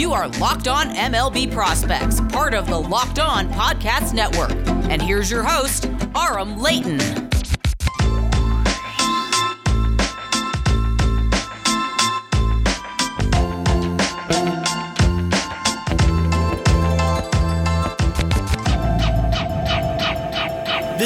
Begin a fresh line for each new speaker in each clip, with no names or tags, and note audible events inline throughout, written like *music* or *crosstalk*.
You are Locked On MLB Prospects, part of the Locked On Podcast Network. And here's your host, Aram Leighton.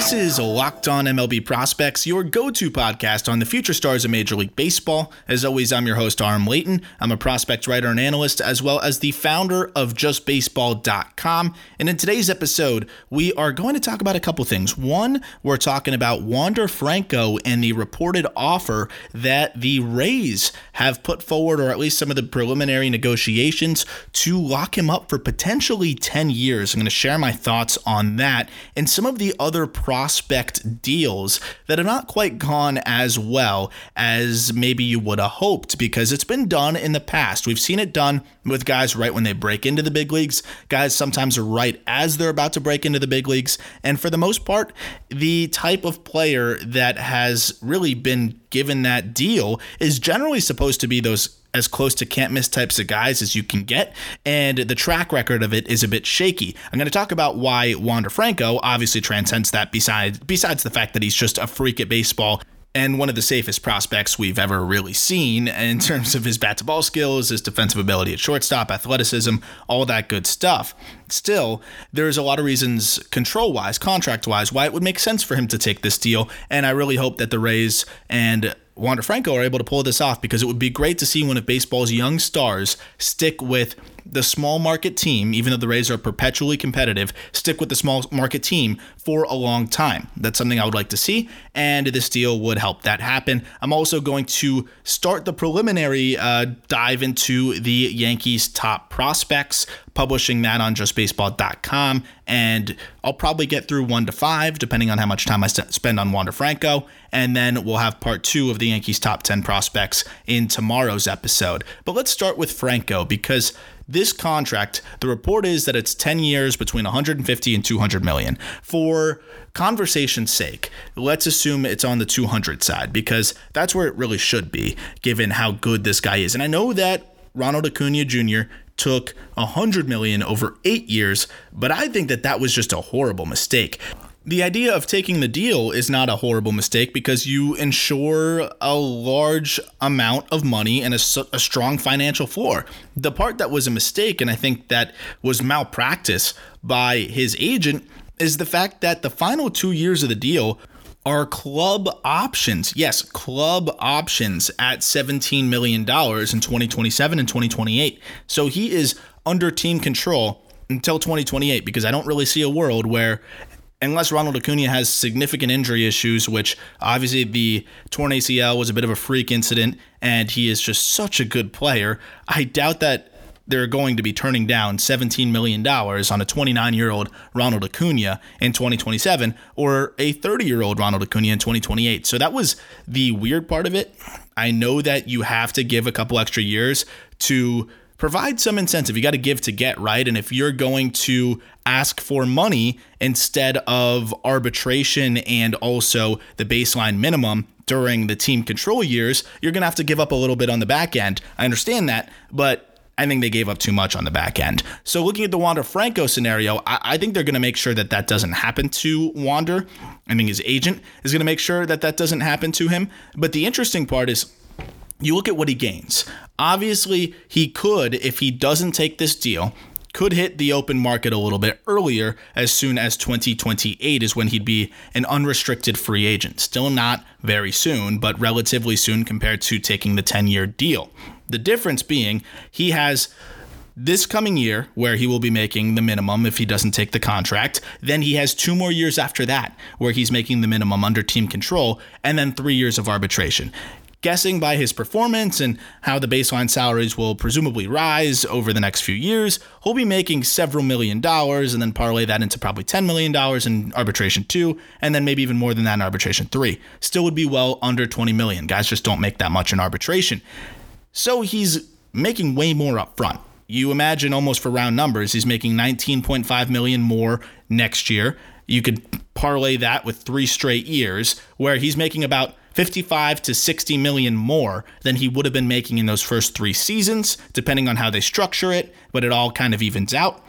This is Locked On MLB Prospects, your go to podcast on the future stars of Major League Baseball. As always, I'm your host, Aram Leighton. I'm a prospect writer and analyst, as well as the founder of JustBaseball.com. And in today's episode, we are going to talk about a couple things. One, we're talking about Wander Franco and the reported offer that the Rays have put forward, or at least some of the preliminary negotiations to lock him up for potentially 10 years. I'm going to share my thoughts on that and some of the other prospect deals that have not quite gone as well as maybe you would have hoped because it's been done in the past. We've seen it done with guys right when they break into the big leagues, guys sometimes right as they're about to break into the big leagues. And for the most part, the type of player that has really been given that deal is generally supposed to be those as close to can't miss types of guys as you can get, and the track record of it is a bit shaky. I'm going to talk about why Wander Franco obviously transcends that besides besides the fact that he's just a freak at baseball and one of the safest prospects we've ever really seen in terms of his bat to ball skills, his defensive ability at shortstop, athleticism, all that good stuff. Still, there's a lot of reasons, control wise, contract wise, why it would make sense for him to take this deal. And I really hope that the Rays and Wander Franco are able to pull this off because it would be great to see one of baseball's young stars stick with the small market team, even though the Rays are perpetually competitive, stick with the small market team for a long time. That's something I would like to see, and this deal would help that happen. I'm also going to start the preliminary uh, dive into the Yankees' top prospects, publishing that on justbaseball.com, and I'll probably get through one to five, depending on how much time I spend on Wander Franco, and then we'll have part two of the Yankees' top 10 prospects in tomorrow's episode. But let's start with Franco because this contract, the report is that it's 10 years between 150 and 200 million. For conversation's sake, let's assume it's on the 200 side because that's where it really should be given how good this guy is. And I know that Ronald Acuna Jr. took 100 million over 8 years, but I think that that was just a horrible mistake. The idea of taking the deal is not a horrible mistake because you ensure a large amount of money and a, a, strong financial floor. The part that was a mistake, and I think that was malpractice by his agent, is the fact that the final two years of the deal are club options. Yes, club options at $17 million in 2027 and 2028. So he is under team control until 2028 because I don't really see a world where unless Ronald Acuna has significant injury issues, which obviously the torn ACL was a bit of a freak incident, and he is just such a good player. I doubt that they're going to be turning down $17 million on a 29 year old Ronald Acuna in 2027 or a 30 year old Ronald Acuna in 2028. So that was the weird part of it. I know that you have to give a couple extra years to provide some incentive. You got to give to get, right? And if you're going to ask for money instead of arbitration and also the baseline minimum during the team control years, you're going to have to give up a little bit on the back end. I understand that, but I think they gave up too much on the back end. So, looking at the Wander Franco scenario, I, I think they're going to make sure that that doesn't happen to Wander. I think his agent is going to make sure that that doesn't happen to him. But the interesting part is you look at what he gains. Obviously, he could, if he doesn't take this deal, could hit the open market a little bit earlier as soon as 2028 is when he'd be an unrestricted free agent. Still not very soon, but relatively soon compared to taking the 10 year deal. The difference being he has this coming year where he will be making the minimum if he doesn't take the contract. Then he has two more years after that where he's making the minimum under team control, and then three years of arbitration guessing by his performance and how the baseline salaries will presumably rise over the next few years, he'll be making several million dollars and then parlay that into probably $10 million in arbitration two, and then maybe even more than that in arbitration three. Still would be well under 20 million. Guys just don't make that much in arbitration. So he's making way more up front. You imagine almost for round numbers, he's making 19.5 million more next year. You could parlay that with three straight years where he's making about 55 to 60 million more than he would have been making in those first three seasons, depending on how they structure it, but it all kind of evens out.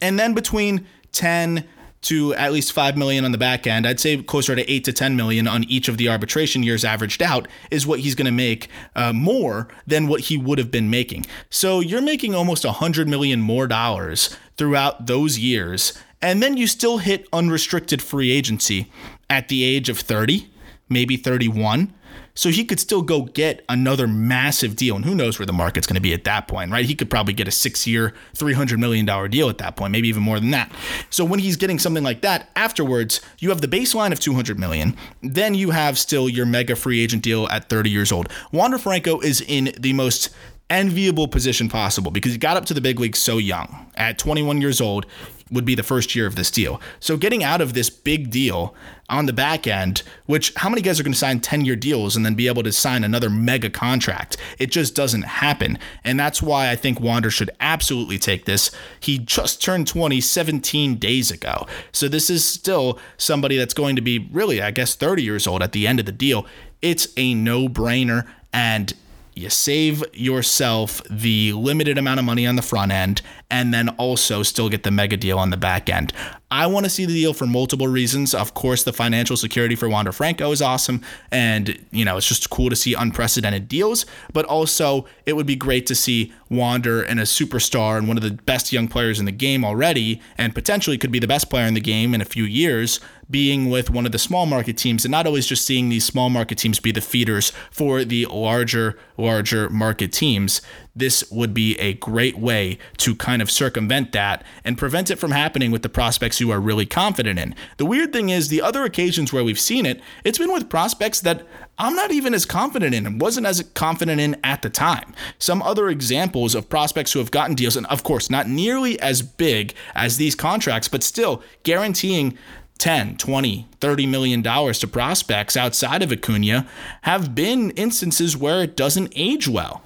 And then between 10 to at least 5 million on the back end, I'd say closer to 8 to 10 million on each of the arbitration years averaged out is what he's going to make uh, more than what he would have been making. So you're making almost 100 million more dollars throughout those years and then you still hit unrestricted free agency at the age of 30, maybe 31. So he could still go get another massive deal. And who knows where the market's going to be at that point, right? He could probably get a six year, $300 million deal at that point, maybe even more than that. So when he's getting something like that, afterwards, you have the baseline of 200 million. Then you have still your mega free agent deal at 30 years old. Wander Franco is in the most enviable position possible because he got up to the big leagues so young. At 21 years old, would be the first year of this deal. So getting out of this big deal on the back end, which how many guys are going to sign 10 year deals and then be able to sign another mega contract? It just doesn't happen. And that's why I think Wander should absolutely take this. He just turned 20 17 days ago. So this is still somebody that's going to be really, I guess, 30 years old at the end of the deal. It's a no brainer. And you save yourself the limited amount of money on the front end and then also still get the mega deal on the back end. I want to see the deal for multiple reasons. Of course, the financial security for Wander Franco is awesome. And, you know, it's just cool to see unprecedented deals. But also, it would be great to see Wander and a superstar and one of the best young players in the game already, and potentially could be the best player in the game in a few years, being with one of the small market teams and not always just seeing these small market teams be the feeders for the larger, larger market teams this would be a great way to kind of circumvent that and prevent it from happening with the prospects you are really confident in. The weird thing is, the other occasions where we've seen it, it's been with prospects that I'm not even as confident in and wasn't as confident in at the time. Some other examples of prospects who have gotten deals, and of course, not nearly as big as these contracts, but still guaranteeing 10, 20, 30 million dollars to prospects outside of Acuna have been instances where it doesn't age well.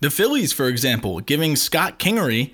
The Phillies, for example, giving Scott Kingery,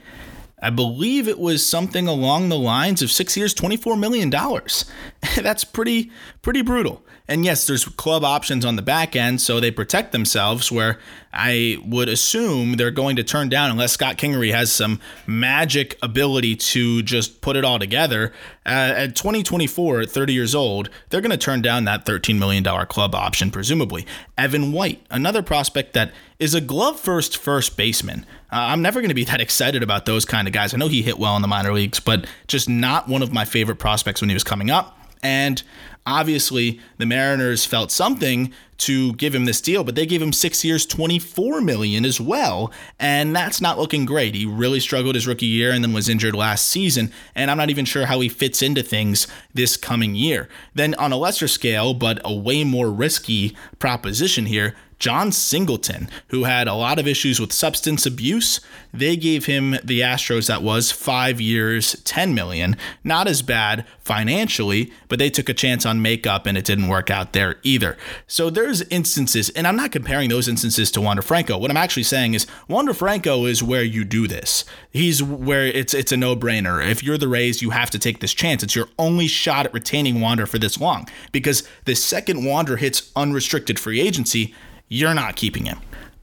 I believe it was something along the lines of six years, $24 million. *laughs* That's pretty, pretty brutal. And yes, there's club options on the back end, so they protect themselves. Where I would assume they're going to turn down unless Scott Kingery has some magic ability to just put it all together. Uh, at 2024, at 30 years old, they're going to turn down that $13 million club option, presumably. Evan White, another prospect that is a glove first first baseman. Uh, I'm never going to be that excited about those kind of guys. I know he hit well in the minor leagues, but just not one of my favorite prospects when he was coming up. And obviously, the Mariners felt something to give him this deal, but they gave him six years, 24 million as well. And that's not looking great. He really struggled his rookie year and then was injured last season. And I'm not even sure how he fits into things this coming year. Then, on a lesser scale, but a way more risky proposition here, Jon Singleton, who had a lot of issues with substance abuse, they gave him the Astros that was 5 years, 10 million. Not as bad financially, but they took a chance on makeup and it didn't work out there either. So there's instances, and I'm not comparing those instances to Wander Franco. What I'm actually saying is Wander Franco is where you do this. He's where it's it's a no-brainer. If you're the Rays, you have to take this chance. It's your only shot at retaining Wander for this long because the second Wander hits unrestricted free agency, you're not keeping him.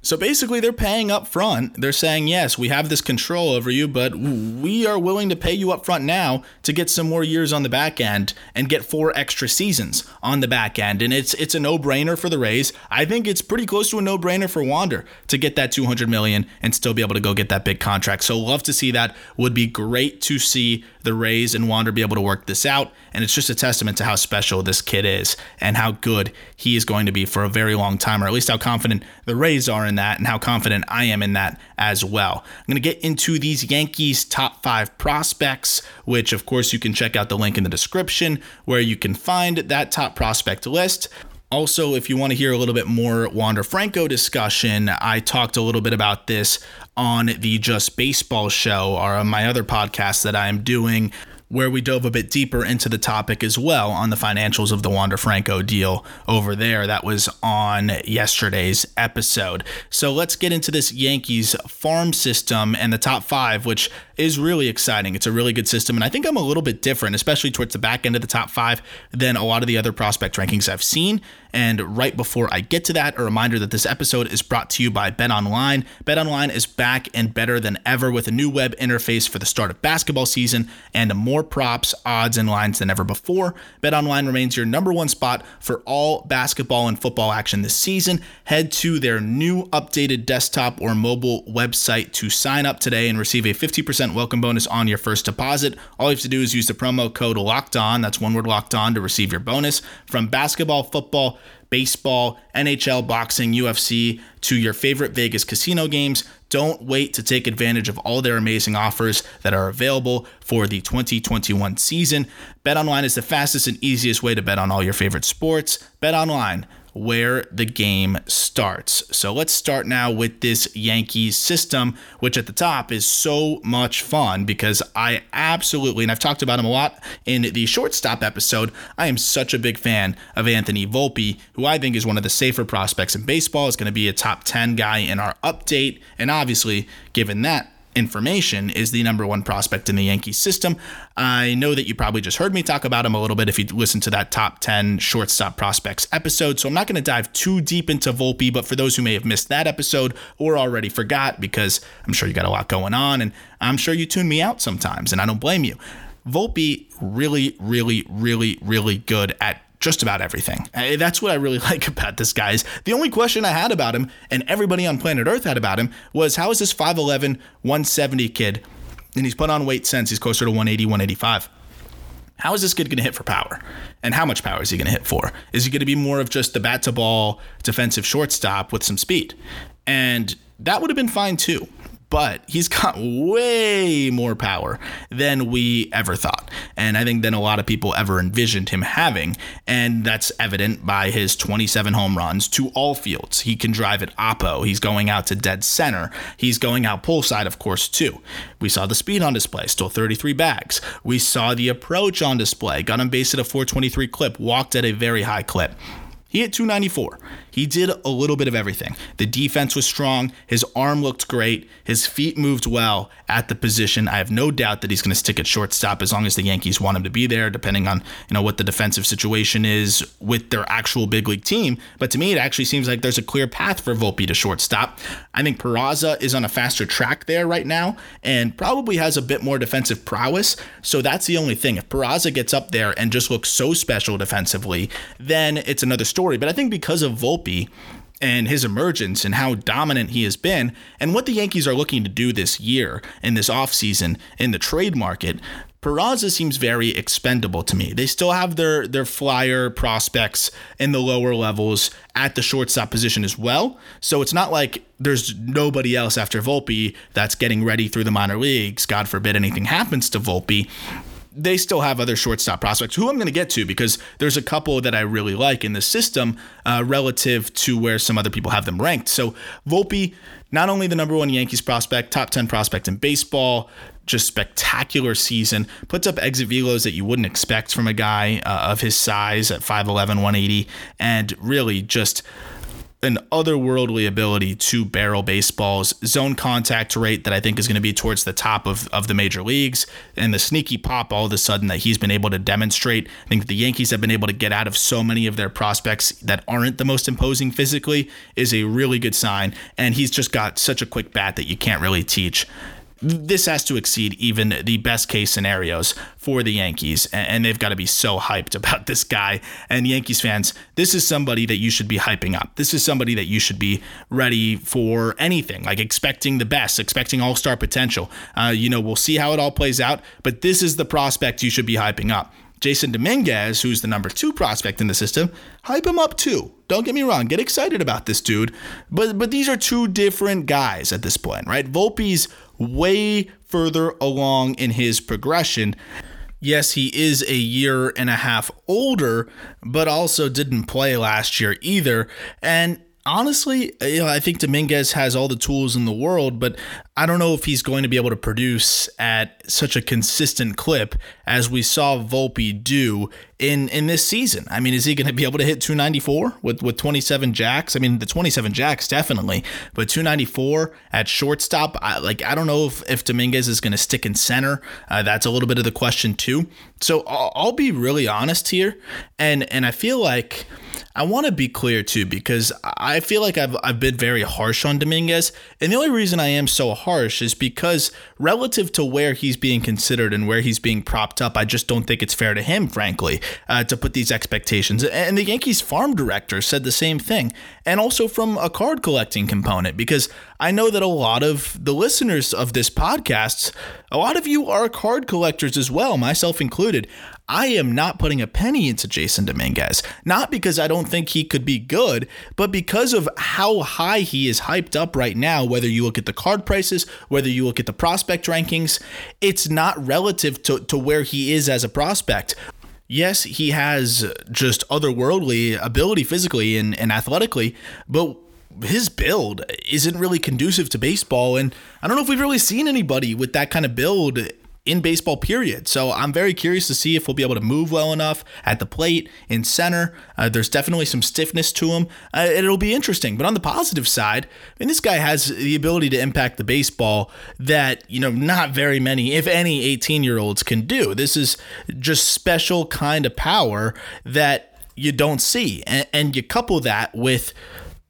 So basically, they're paying up front. They're saying, yes, we have this control over you, but we are willing to pay you up front now to get some more years on the back end and get four extra seasons on the back end. And it's it's a no-brainer for the Rays. I think it's pretty close to a no-brainer for Wander to get that 200 million and still be able to go get that big contract. So love to see that. Would be great to see the Rays and Wander be able to work this out. And it's just a testament to how special this kid is and how good he is going to be for a very long time, or at least how confident the Rays are in that and how confident I am in that as well. I'm going to get into these Yankees top five prospects, which of course you can check out the link in the description where you can find that top prospect list. Also, if you want to hear a little bit more Wander Franco discussion, I talked a little bit about this on the Just Baseball show or on my other podcast that I am doing where we dove a bit deeper into the topic as well on the financials of the Wander Franco deal over there. That was on yesterday's episode. So let's get into this Yankees farm system and the top five, which is really exciting. It's a really good system. And I think I'm a little bit different, especially towards the back end of the top five, than a lot of the other prospect rankings I've seen. And right before I get to that, a reminder that this episode is brought to you by Bet Online. Bet Online is back and better than ever with a new web interface for the start of basketball season and more props, odds, and lines than ever before. Bet Online remains your number one spot for all basketball and football action this season. Head to their new updated desktop or mobile website to sign up today and receive a 50% welcome bonus on your first deposit. All you have to do is use the promo code LOCKED ON, that's one word locked on, to receive your bonus. From basketball, football, baseball, NHL, boxing, UFC, to your favorite Vegas casino games. Don't wait to take advantage of all their amazing offers that are available for the 2021 season. BetOnline is the fastest and easiest way to bet on all your favorite sports. BetOnline where the game starts. So let's start now with this Yankees system, which at the top is so much fun because I absolutely, and I've talked about him a lot in the shortstop episode, I am such a big fan of Anthony Volpe, who I think is one of the safer prospects in baseball, is going to be a top 10 guy in our update. And obviously, given that, information is the number one prospect in the Yankees system. I know that you probably just heard me talk about him a little bit if you listened to that top 10 shortstop prospects episode. So I'm not going to dive too deep into Volpe, but for those who may have missed that episode or already forgot, because I'm sure you got a lot going on and I'm sure you tune me out sometimes, and I don't blame you. Volpe really, really, really, really good at just about everything. Uh, that's what I really *laughs* like about this guy. The only question I had about him, and everybody on planet Earth had about him, was how is this 5'11, 170 kid, and he's put on weight since he's closer to 180, 185. How is this kid going to hit for power? And how much power is he going to hit for? Is he going to be more of just the bat to ball defensive shortstop with some speed? And that would have been fine too but he's got way more power than we ever thought. And I think than a lot of people ever envisioned him having. And that's evident by his 27 home runs to all fields. He can drive at Oppo. He's going out to dead center. He's going out pull side, of course, too. We saw the speed on display, still 33 bags. We saw the approach on display, got on base at a 423 clip, walked at a very high clip. He hit 294. He did a little bit of everything. The defense was strong. His arm looked great. His feet moved well at the position. I have no doubt that he's going to stick at shortstop as long as the Yankees want him to be there, depending on you know what the defensive situation is with their actual big league team. But to me, it actually seems like there's a clear path for Volpe to shortstop. I think Peraza is on a faster track there right now and probably has a bit more defensive prowess. So that's the only thing. If Peraza gets up there and just looks so special defensively, then it's another story. But I think because of Volpe Volpe and his emergence and how dominant he has been and what the Yankees are looking to do this year in this offseason in the trade market, Peraza seems very expendable to me. They still have their their flyer prospects in the lower levels at the shortstop position as well. So it's not like there's nobody else after Volpe that's getting ready through the minor leagues. God forbid anything happens to Volpe they still have other shortstop prospects who I'm going to get to because there's a couple that I really like in the system uh, relative to where some other people have them ranked. So Volpe, not only the number one Yankees prospect, top 10 prospect in baseball, just spectacular season, puts up exit velos that you wouldn't expect from a guy uh, of his size at 5'11, 180, and really just an otherworldly ability to barrel baseballs, zone contact rate that I think is going to be towards the top of, of the major leagues, and the sneaky pop all of a sudden that he's been able to demonstrate. I think the Yankees have been able to get out of so many of their prospects that aren't the most imposing physically is a really good sign. And he's just got such a quick bat that you can't really teach this has to exceed even the best case scenarios for the Yankees, and they've got to be so hyped *laughs* about this guy. And Yankees fans, this is somebody that you should be hyping up. This is somebody that you should be ready for anything, like expecting the best, expecting all star potential. Uh, you know, we'll see how it all plays out, but this is the prospect you should be hyping up. Jasson Dominguez, who's the number two prospect in the system, hype him up too. Don't get me wrong, get excited about this dude. But but these are two different guys at this point, right? Volpe's way further along in his progression. Yes, he is a year and a half older, but also didn't play last year either. And honestly, you know, I think Dominguez has all the tools in the world, but I don't know if he's going to be able to produce at such a consistent clip as we saw Volpe do in in this season. I mean, is he going to be able to hit 294 with with 27 jacks? I mean, the 27 jacks definitely, but 294 at shortstop, I, like I don't know if if Dominguez is going to stick in center. Uh, that's a little bit of the question too. So I'll, I'll be really honest here, and and I feel like I want to be clear too, because I feel like I've, I've been very harsh on Dominguez. And the only reason I am so harsh is because relative to where he's being considered and where he's being propped up, I just don't think it's fair to him, frankly, uh, to put these expectations. And the Yankees farm director said the same thing. And also from a card collecting component, because I know that a lot of the listeners of this podcast, a lot of you are card collectors as well, myself included. I am not putting a penny into Jasson Dominguez, not because I don't think he could be good, but because of how high he is hyped up right now, whether you look at the card prices, whether you look at the prospect rankings, it's not relative to, to where he is as a prospect yes, he has just otherworldly ability physically and, and athletically, but his build isn't really conducive to baseball. And I don't know if we've really seen anybody with that kind of build in baseball, period. So I'm very curious to see if we'll be able to move well enough at the plate, in center. Uh, there's definitely some stiffness to him. Uh, it'll be interesting. But on the positive side, I mean, this guy has the ability to impact the baseball that, you know, not very many, if any, 18 year olds can do. This is just special kind of power that you don't see. and, and you couple that with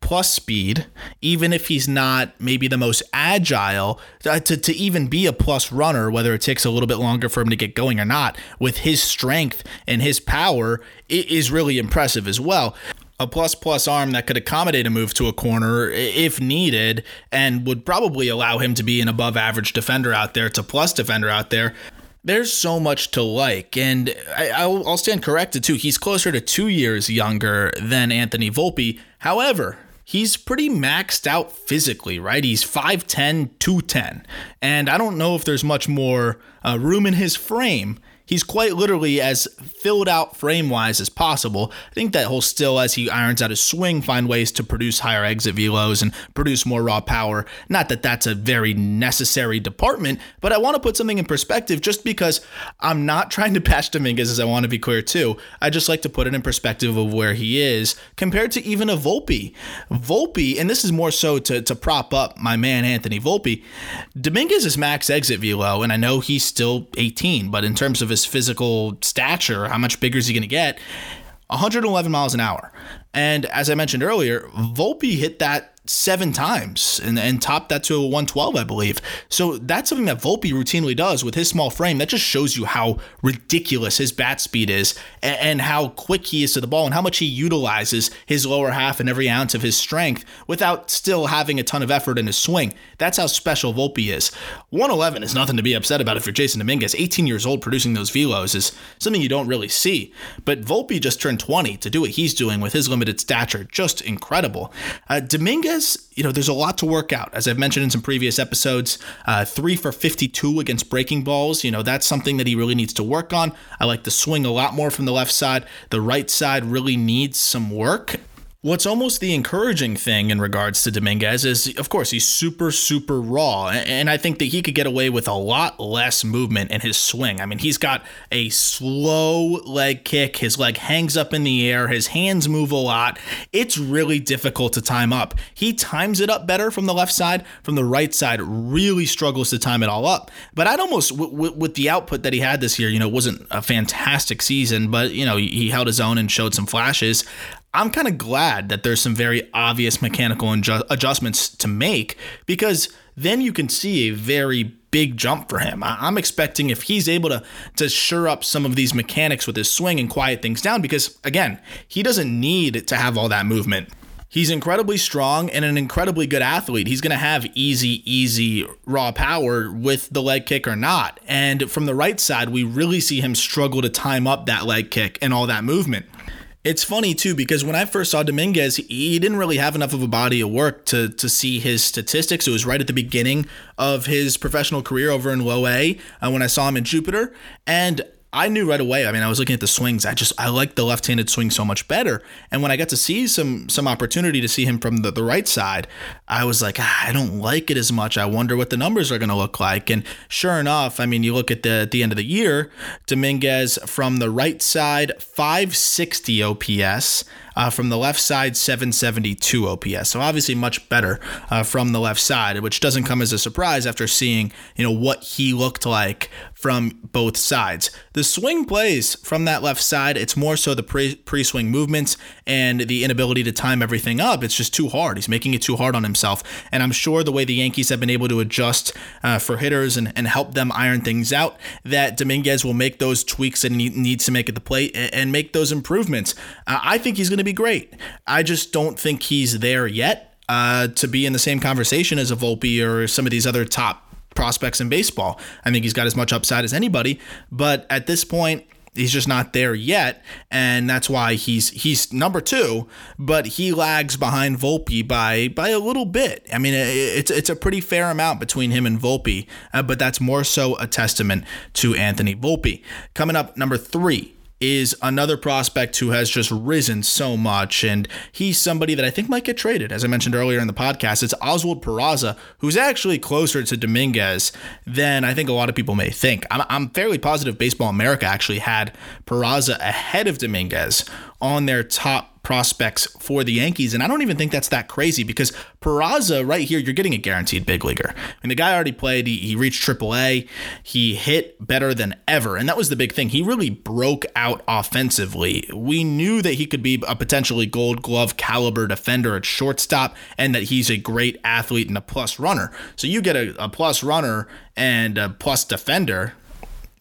plus speed, even if he's not maybe the most agile, uh, to, to even be a plus runner, whether it takes a little bit longer for him to get going or not, with his strength and his power, it is really impressive as well a plus plus arm that could accommodate a move to a corner if needed and would probably allow him to be an above average defender out there to plus defender out there. There's so much to like, and I, will stand corrected too. He's closer to two years younger than Anthony Volpe. However, he's pretty maxed out physically, right? He's 5'10, 210. And I don't know if there's much more uh, room in his frame he's quite literally as filled out frame wise as possible. I think that he'll still, as he irons out his swing, find ways to produce higher exit velos and produce more raw power. Not that that's a very necessary department, but I want to put something in perspective just because I'm not *laughs* trying to bash Dominguez, as I want to be clear too. I just like to put it in perspective of where he is compared to even a Volpe. Volpe, and this is more so to, to prop up my man Anthony Volpe, Dominguez is max exit velo, and I know he's still 18, but in terms of his physical stature, how much bigger is he going to get? 111 miles an hour. And as I mentioned earlier, Volpe hit that seven times and, and topped that to a 112, I believe. So that's something that Volpe routinely does with his small frame. That just shows you how ridiculous his bat speed is and, and how quick he is to the ball and how much he utilizes his lower half and every ounce of his strength without still having a ton of effort in his swing. That's how special Volpe is. 111 is nothing to be upset about if you're Jasson Dominguez. 18 years old producing those velos is something you don't really see. But Volpe just turned 20 to do what he's doing with his limited stature. Just incredible. Uh, Dominguez you know, there's a lot to work out. As I've mentioned in some previous episodes, uh, three for 52 against breaking balls. You know, that's something that he really needs to work on. I like the swing a lot more from the left side. The right side really needs some work. What's almost the encouraging thing in regards to Dominguez is, of course, he's super, super raw. And I think that he could get away with a lot less movement in his swing. I mean, he's got a slow leg kick. His leg hangs up in the air. His hands move a lot. It's really difficult to time up. He times it up better from the left side. From the right side, really struggles to time it all up. But I'd almost, with the output that he had this year, you know, it wasn't a fantastic season, but, you know, he held his own and showed some flashes. I'm kind of glad that there's some very obvious mechanical inju- adjustments to make because then you can see a very big jump for him. I- I'm expecting if he's able to to sure up some of these mechanics with his swing and quiet things down because again, he doesn't need to have all that movement. He's incredibly strong and an incredibly good athlete. He's going to have easy, easy raw power with the leg kick or not. And from the right side, we really see him struggle to time up that leg kick and all that movement. It's funny too because when I first saw Dominguez, he didn't really have enough of a body of work to to see his statistics. It was right at the beginning of his professional career over in Low A uh, when I saw him in Jupiter, and I knew right away. I mean, I was looking at the swings. I just I like the left-handed swing so much better. And when I got to see some some opportunity to see him from the, the right side, I was like, ah, I don't like it as much. I wonder what the numbers are going to look like. And sure enough, I mean, you look at the at the end of the year, Dominguez from the right side, 560 OPS, Uh, from the left side, 772 OPS. So obviously much better uh, from the left side, which doesn't come as a surprise after seeing you know what he looked like from both sides. The swing plays from that left side, it's more so the pre swing movements and the inability to time everything up. It's just too hard. He's making it too hard on himself. And I'm sure the way the Yankees have been able to adjust uh, for hitters and, and help them iron things out, that Dominguez will make those tweaks that he needs to make at the plate and make those improvements. Uh, I think he's going to be great. I just don't think he's there yet. Uh, to be in the same conversation as a Volpe or some of these other top prospects in baseball. I think he's got as much upside as anybody, but at this point, he's just not there yet, and that's why he's he's number two. But he lags behind Volpe by by a little bit. I mean, it's it's a pretty fair amount between him and Volpe, uh, but that's more so a testament to Anthony Volpe. Coming up, number three is another prospect who has just risen so much. And he's somebody that I think might get traded. As I mentioned earlier in the podcast, it's Oswald Peraza, who's actually closer to Dominguez than I think a lot of people may think. I'm, I'm fairly positive Baseball America actually had Peraza ahead of Dominguez on their top prospects for the Yankees. And I don't even think that's that crazy because Peraza, right here, you're getting a guaranteed big leaguer. I mean, the guy already played, he, he reached AAA, he hit better than ever. And that was the big thing. He really broke out offensively. We knew that he could be a potentially gold glove caliber defender at shortstop and that he's a great athlete and a plus runner. So you get a, a plus runner and a plus defender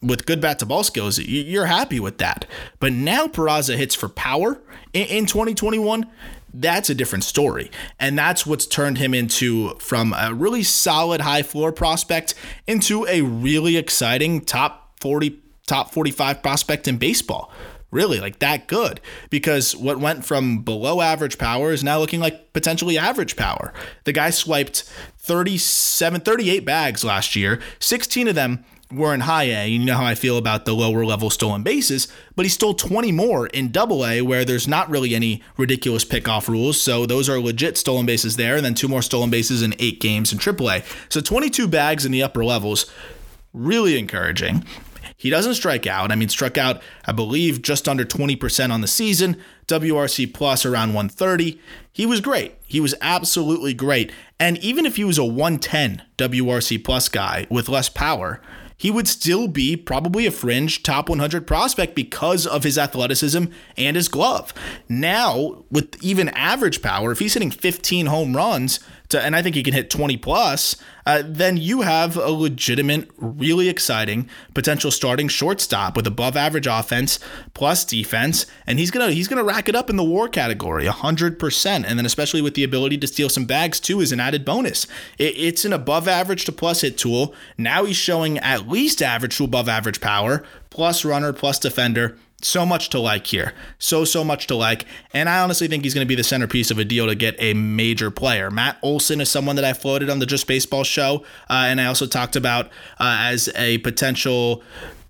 with good bat to ball skills, you're happy with that. But now Peraza hits for power in 2021 that's a different story. And that's what's turned him into from a really solid high floor prospect into a really exciting top 40, top 45 prospect in baseball. Really, like that good. Because what went from below average power is now looking like potentially average power. The guy swiped 37, 38 bags last year, 16 of them were in high A. You know how I feel about the lower level stolen bases, but he stole 20 more in double A where there's not really any ridiculous pickoff rules. So those are legit stolen bases there, and then two more stolen bases in eight games in triple A. So 22 bags in the upper levels, really encouraging. He doesn't strike out. I mean, struck out, I believe, just under 20% on the season. WRC plus around 130. He was great. He was absolutely great. And even if he was a 110 WRC plus guy with less power, he would still be probably a fringe top 100 prospect because of his athleticism and his glove. Now, with even average power, if he's hitting 15 home runs, and I think he can hit 20 plus, uh, then you have a legitimate, really exciting potential starting shortstop with above average offense plus defense, and he's gonna he's gonna rack it up in the WAR category, hundred percent, and then especially with the ability to steal some bags too is an added bonus. It, it's an above average to plus hit tool. Now he's showing at least average to above average power, plus runner, plus defender so much to like here. So, so much to like. And I honestly think he's going to be the centerpiece of a deal to get a major player. Matt Olson is someone that I floated on the Just Baseball show. Uh, and I also talked about uh, as a potential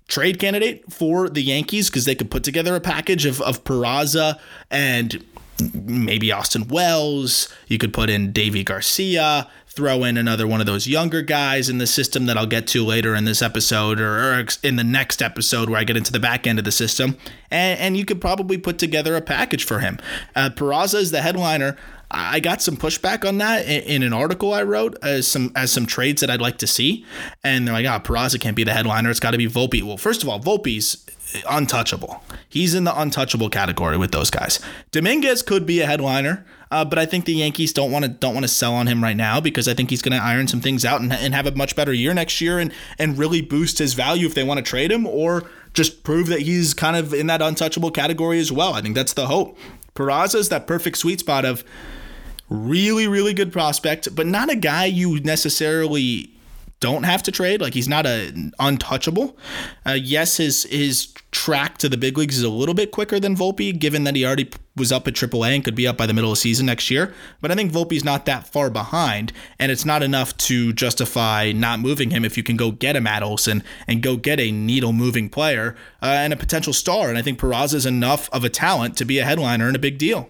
trade candidate for the Yankees because they could put together a package of, of Peraza and maybe Austin Wells. You could put in Deivi Garcia, throw in another one of those younger guys in the system that I'll get to later in this episode or, or in the next episode where I get into the back end of the system. And, and you could probably put together a package for him. Uh, Peraza is the headliner. I got some pushback on that in, in, an article I wrote as some as some trades that I'd like to see, and they're like, "Ah, oh, Peraza can't be the headliner. It's got to be Volpe." Well, first of all, Volpe's untouchable. He's in the untouchable category with those guys. Dominguez could be a headliner, uh, but I think the Yankees don't want to don't want to sell on him right now because I think he's going to iron some things out and, and have a much better year next year and and really boost his value if they want to trade him or just prove that he's kind of in that untouchable category as well. I think that's the hope. Peraza is that perfect sweet spot of really really good prospect, but not a guy you necessarily don't have to trade. Like he's not a untouchable. Uh, yes, his his track to the big leagues is a little bit quicker than Volpe, given that he already was up at AAA and could be up by the middle of the season next year. But I think Volpe's not that far behind, and it's not enough to justify not moving him if you can go get a Matt Olson and go get a needle moving player uh, and a potential star. And I think Peraza is enough of a talent to be a headliner and a big deal.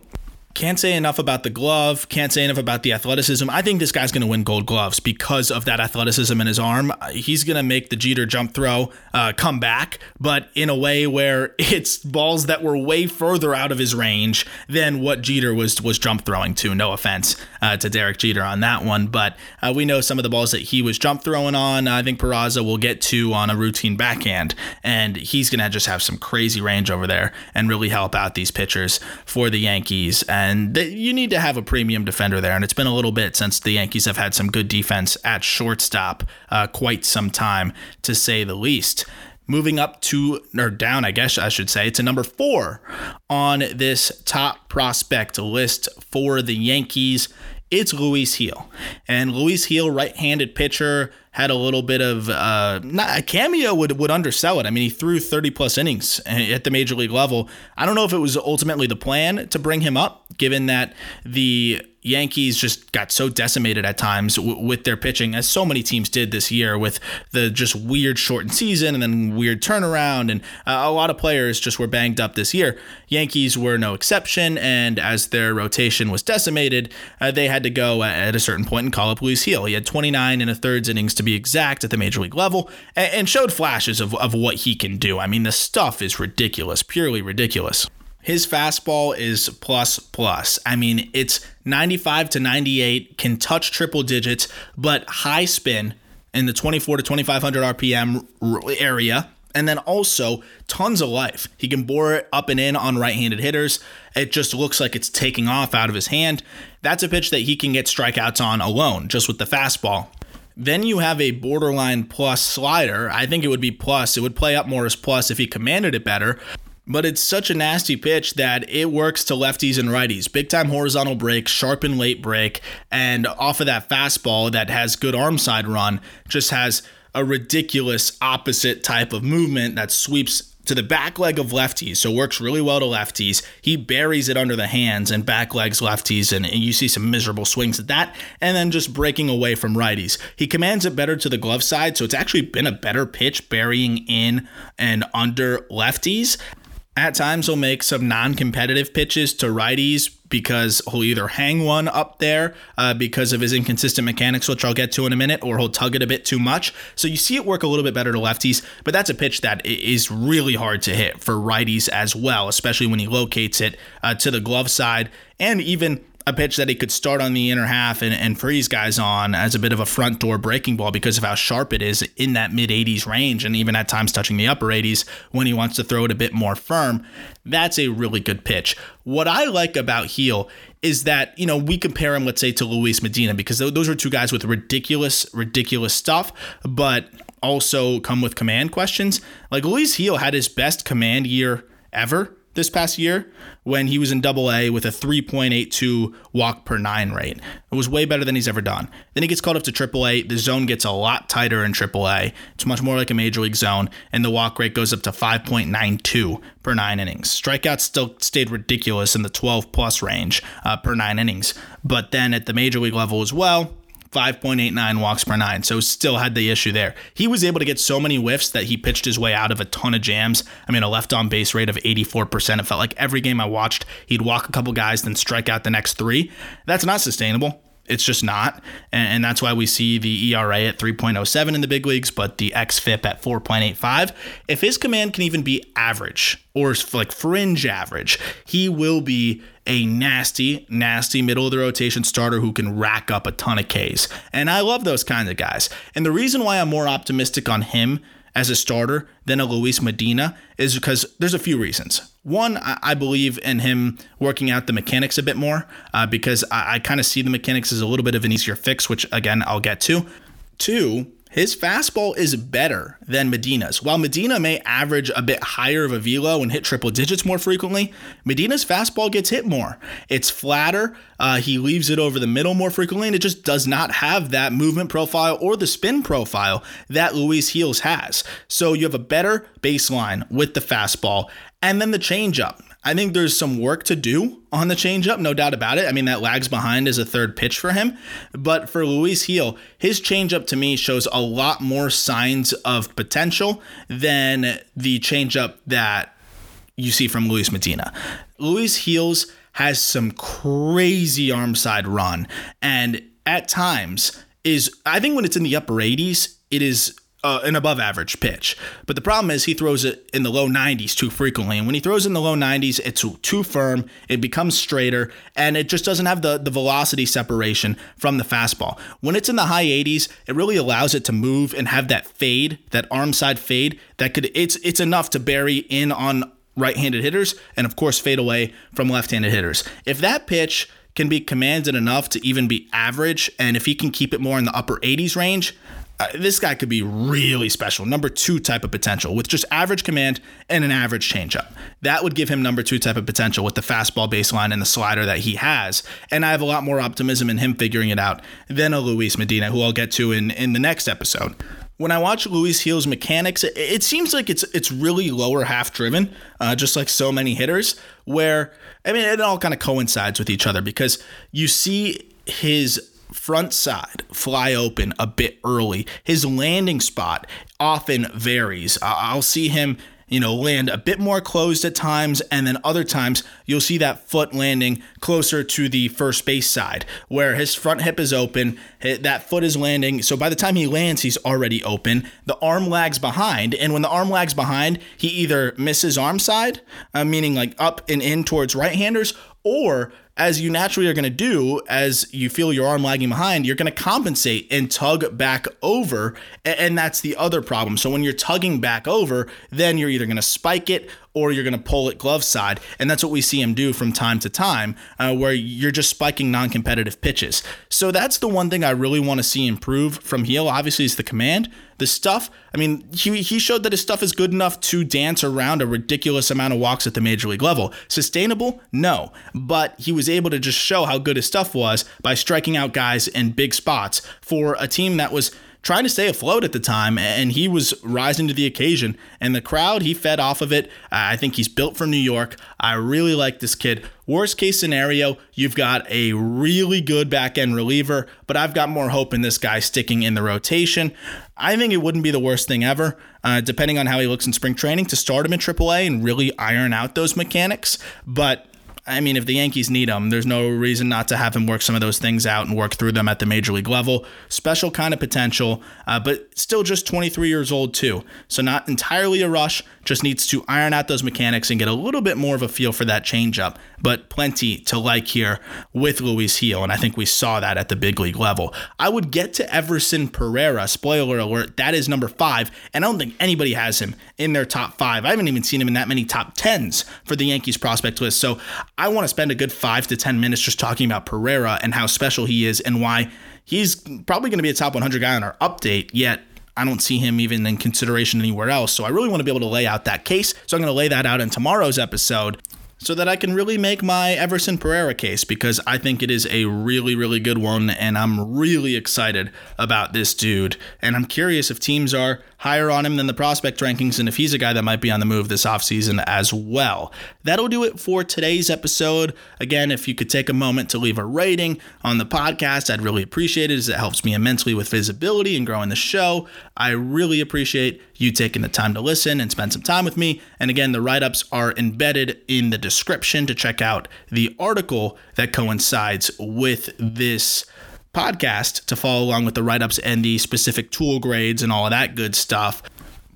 Can't say enough about the glove. Can't say enough about the athleticism. I think this guy's going to win gold gloves because of that athleticism in his arm. He's going to make the Jeter jump throw uh, come back, but in a way where *laughs* it's balls that were way further out of his range than what Jeter was was jump throwing to. No offense uh, to Derek Jeter on that one, but uh, we know some of the balls that he was jump throwing on. I think Peraza will get to on a routine backhand, and he's going to just have some crazy range over there and really help out these pitchers for the Yankees. And and you need to have a premium defender there. And it's been a little bit since the Yankees have had some good defense at shortstop, uh, quite some time to say the least. Moving up to, or down, I guess I should say, to number four on this top prospect list for the Yankees it's Luis Gil. And Luis Gil, right-handed pitcher, had a little bit of uh, not a cameo would would undersell it. I mean, he threw 30 plus innings at the major league level. I don't know if it was ultimately the plan to bring him up, given that the Yankees just got so decimated at times w- with their pitching, as so many teams did this year, with the just weird shortened season and then weird turnaround, and uh, a lot of players just were banged up this year. Yankees were no exception, and as their rotation was decimated, uh, they had to go at a certain point and call up Luis Gil. He had 29 and a thirds innings to be exact at the major league level, and, and showed flashes of, of what he can do. I mean, the stuff is ridiculous, purely ridiculous. His fastball is plus plus. I mean, it's 95 to 98, can touch triple digits, but high spin in the 24 to 2500 RPM area. And then also tons of life. He can bore it up and in on right handed hitters. It just looks like it's taking off out of his hand. That's a pitch that he can get strikeouts on alone, just with the fastball. Then you have a borderline plus slider. I think it would be plus. It would play up more as plus if he commanded it better but it's such a nasty pitch that it works to lefties and righties. Big time horizontal break, sharp and late break, and off of that fastball that has good arm side run, just has a ridiculous opposite type of movement that sweeps to the back leg of lefties, so works really well to lefties. He buries it under the hands and back legs lefties, and, and, you see some miserable swings at that, and then just breaking away from righties. He commands it better to the glove side, so it's actually been a better pitch burying in and under lefties. At times, he'll make some non competitive pitches to righties because he'll either hang one up there uh, because of his inconsistent mechanics, which I'll get to in a minute, or he'll tug it a bit too much. So you see it work a little bit better to lefties, but that's a pitch that is really hard to hit for righties as well, especially when he locates it uh, to the glove side and even a pitch that he could start on the inner half and, and freeze guys on as a bit of a front door breaking ball because of how sharp it is in that mid 80s range and even at times touching the upper 80s when he wants to throw it a bit more firm. That's a really good pitch. What I like about Gil is that, you know, we compare him, let's say, to Luis Medina because those are two guys with ridiculous, ridiculous stuff, but also come with command questions. Like Luis Gil had his best command year ever this past year when he was in double A with a 3.82 walk per nine rate. It was way better than he's ever done. Then he gets called up to triple A. The zone gets a lot tighter in triple A. It's much more like a major league zone, and the walk rate goes up to 5.92 per nine innings. Strikeouts still stayed ridiculous in the 12 plus range uh, per nine innings. But then at the major league level as well, 5.89 walks per nine. So still had the issue there. He was able to get so many whiffs that he pitched his way out of a ton of jams. I mean, a left on base rate of 84%. It felt like every game I watched, he'd walk a couple guys, then strike out the next three. That's not sustainable. It's just not. And, that's why we see the ERA at 3.07 in the big leagues, but the XFIP at 4.85. If his command can even be average or like fringe average, he will be a nasty, nasty middle of the rotation starter who can rack up a ton of Ks. And I love those kinds of guys. And the reason why I'm more optimistic on him as a starter than a Luis Medina is because there's a few reasons. One, I believe in him working out the mechanics a bit more uh, because I, I kind of see the mechanics as a little bit of an easier fix, which again, I'll get to. Two, his fastball is better than Medina's. While Medina may average a bit higher of a velo and hit triple digits more frequently, Medina's fastball gets hit more. It's flatter, uh, he leaves it over the middle more frequently, and it just does not have that movement profile or the spin profile that Luis Gil's has. So you have a better baseline with the fastball, and then the changeup. I think there's some work to do on the changeup, no doubt about it. I mean, that lags behind as a third pitch for him. But for Luis Gil, his changeup to me shows a lot more signs of potential than the changeup that you see from Luis Medina. Luis Gil's has some crazy arm side run. And at times is, I think when it's in the upper 80s, it is uh, an above average pitch. But the problem is he throws it in the low 90s too frequently. And when he throws in the low 90s, it's too firm, it becomes straighter, and it just doesn't have the, the velocity separation from the fastball. When it's in the high 80s, it really allows it to move and have that fade, that arm side fade that could it's it's enough to bury in on right-handed hitters and of course fade away from left-handed hitters. If that pitch can be commanded enough to even be average and if he can keep it more in the upper 80s range, uh, this guy could be really special. Number two type of potential with just average command and an average changeup. That would give him number two type of potential with the fastball baseline and the slider that he has. And I have a lot more optimism in him figuring it out than a Luis Medina, who I'll get to in, in the next episode. When I watch Luis Gil's mechanics, it, it seems like it's it's really lower half driven, uh, just like so many hitters. Where I mean, it all kind of coincides with each other because you see his front side fly open a bit early. His landing spot often varies. I'll see him you know, land a bit more closed at times, and then other times you'll see that foot landing closer to the first base side, where his front hip is open, that foot is landing. So by the time he lands, he's already open. The arm lags behind, and when the arm lags behind, he either misses arm side, uh, meaning like up and in towards right handers, or as you naturally are going to do as you feel your arm lagging behind, you're going to compensate and tug back over. And that's the other problem. So when you're tugging back over, then you're either going to spike it or you're going to pull it glove side. And that's what we see him do from time to time, uh, where you're just spiking non competitive pitches. So that's the one thing I really want to see improve from Gil. Obviously, is the command. The stuff, I mean, he, he showed that his stuff is good enough to dance around a ridiculous amount of walks at the major league level. Sustainable? No. But he was able to just show how good his stuff was by striking out guys in big spots for a team that was trying to stay afloat at the time, and he was rising to the occasion. And the crowd, he fed off of it. I think he's built for New York. I really like this kid. Worst case scenario, you've got a really good back end reliever, but I've got more hope in this guy sticking in the rotation. I think it wouldn't be the worst thing ever, uh, depending on how he looks in spring training, to start him in AAA and really iron out those mechanics. But I mean, if the Yankees need him, there's no reason not to have him work some of those things out and work through them at the major league level. Special kind of potential, uh, but still just 23 years old, too. So, not entirely a rush, just needs to iron out those mechanics and get a little bit more of a feel for that changeup. But plenty to like here with Luis Gil, and I think we saw that at the big league level. I would get to Everson Pereira, spoiler alert, that is number five, and I don't think anybody has him in their top five. I haven't even seen him in that many top tens for the Yankees prospect list. So, I want to spend a good five to 10 minutes just talking about Pereira and how special he is and why he's probably going to be a top 100 guy on our update, yet I don't see him even in consideration anywhere else. So I really want to be able to lay out that case. So I'm going to lay that out in tomorrow's episode so that I can really make my Everson Pereira case because I think it is a really, really good one. And I'm really excited about this dude. And I'm curious if teams are higher on him than the prospect rankings and if he's a guy that might be on the move this offseason as well. That'll do it for today's episode. Again, if you could take a moment to leave a rating on the podcast, I'd really appreciate it as it helps me immensely with visibility and growing the show. I really appreciate you taking the time to listen and spend some time with me. And again, the write ups are embedded in the description to check out the article that coincides with this podcast to follow along with the write ups and the specific tool grades and all of that good stuff.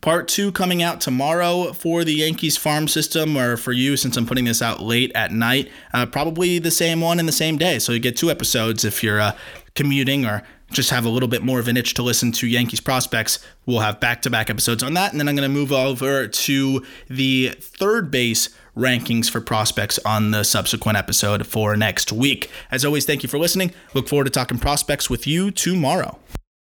Part two coming out tomorrow for the Yankees farm system, or for you since I'm putting this out late at night. Uh, probably the same one in the same day. So you get two episodes if you're uh, commuting or just have a little bit more of an itch to listen to Yankees prospects. We'll have back to back episodes on that. And then I'm going to move over to the third base rankings for prospects on the subsequent episode for next week. As always, thank you for listening. Look forward to talking prospects with you tomorrow.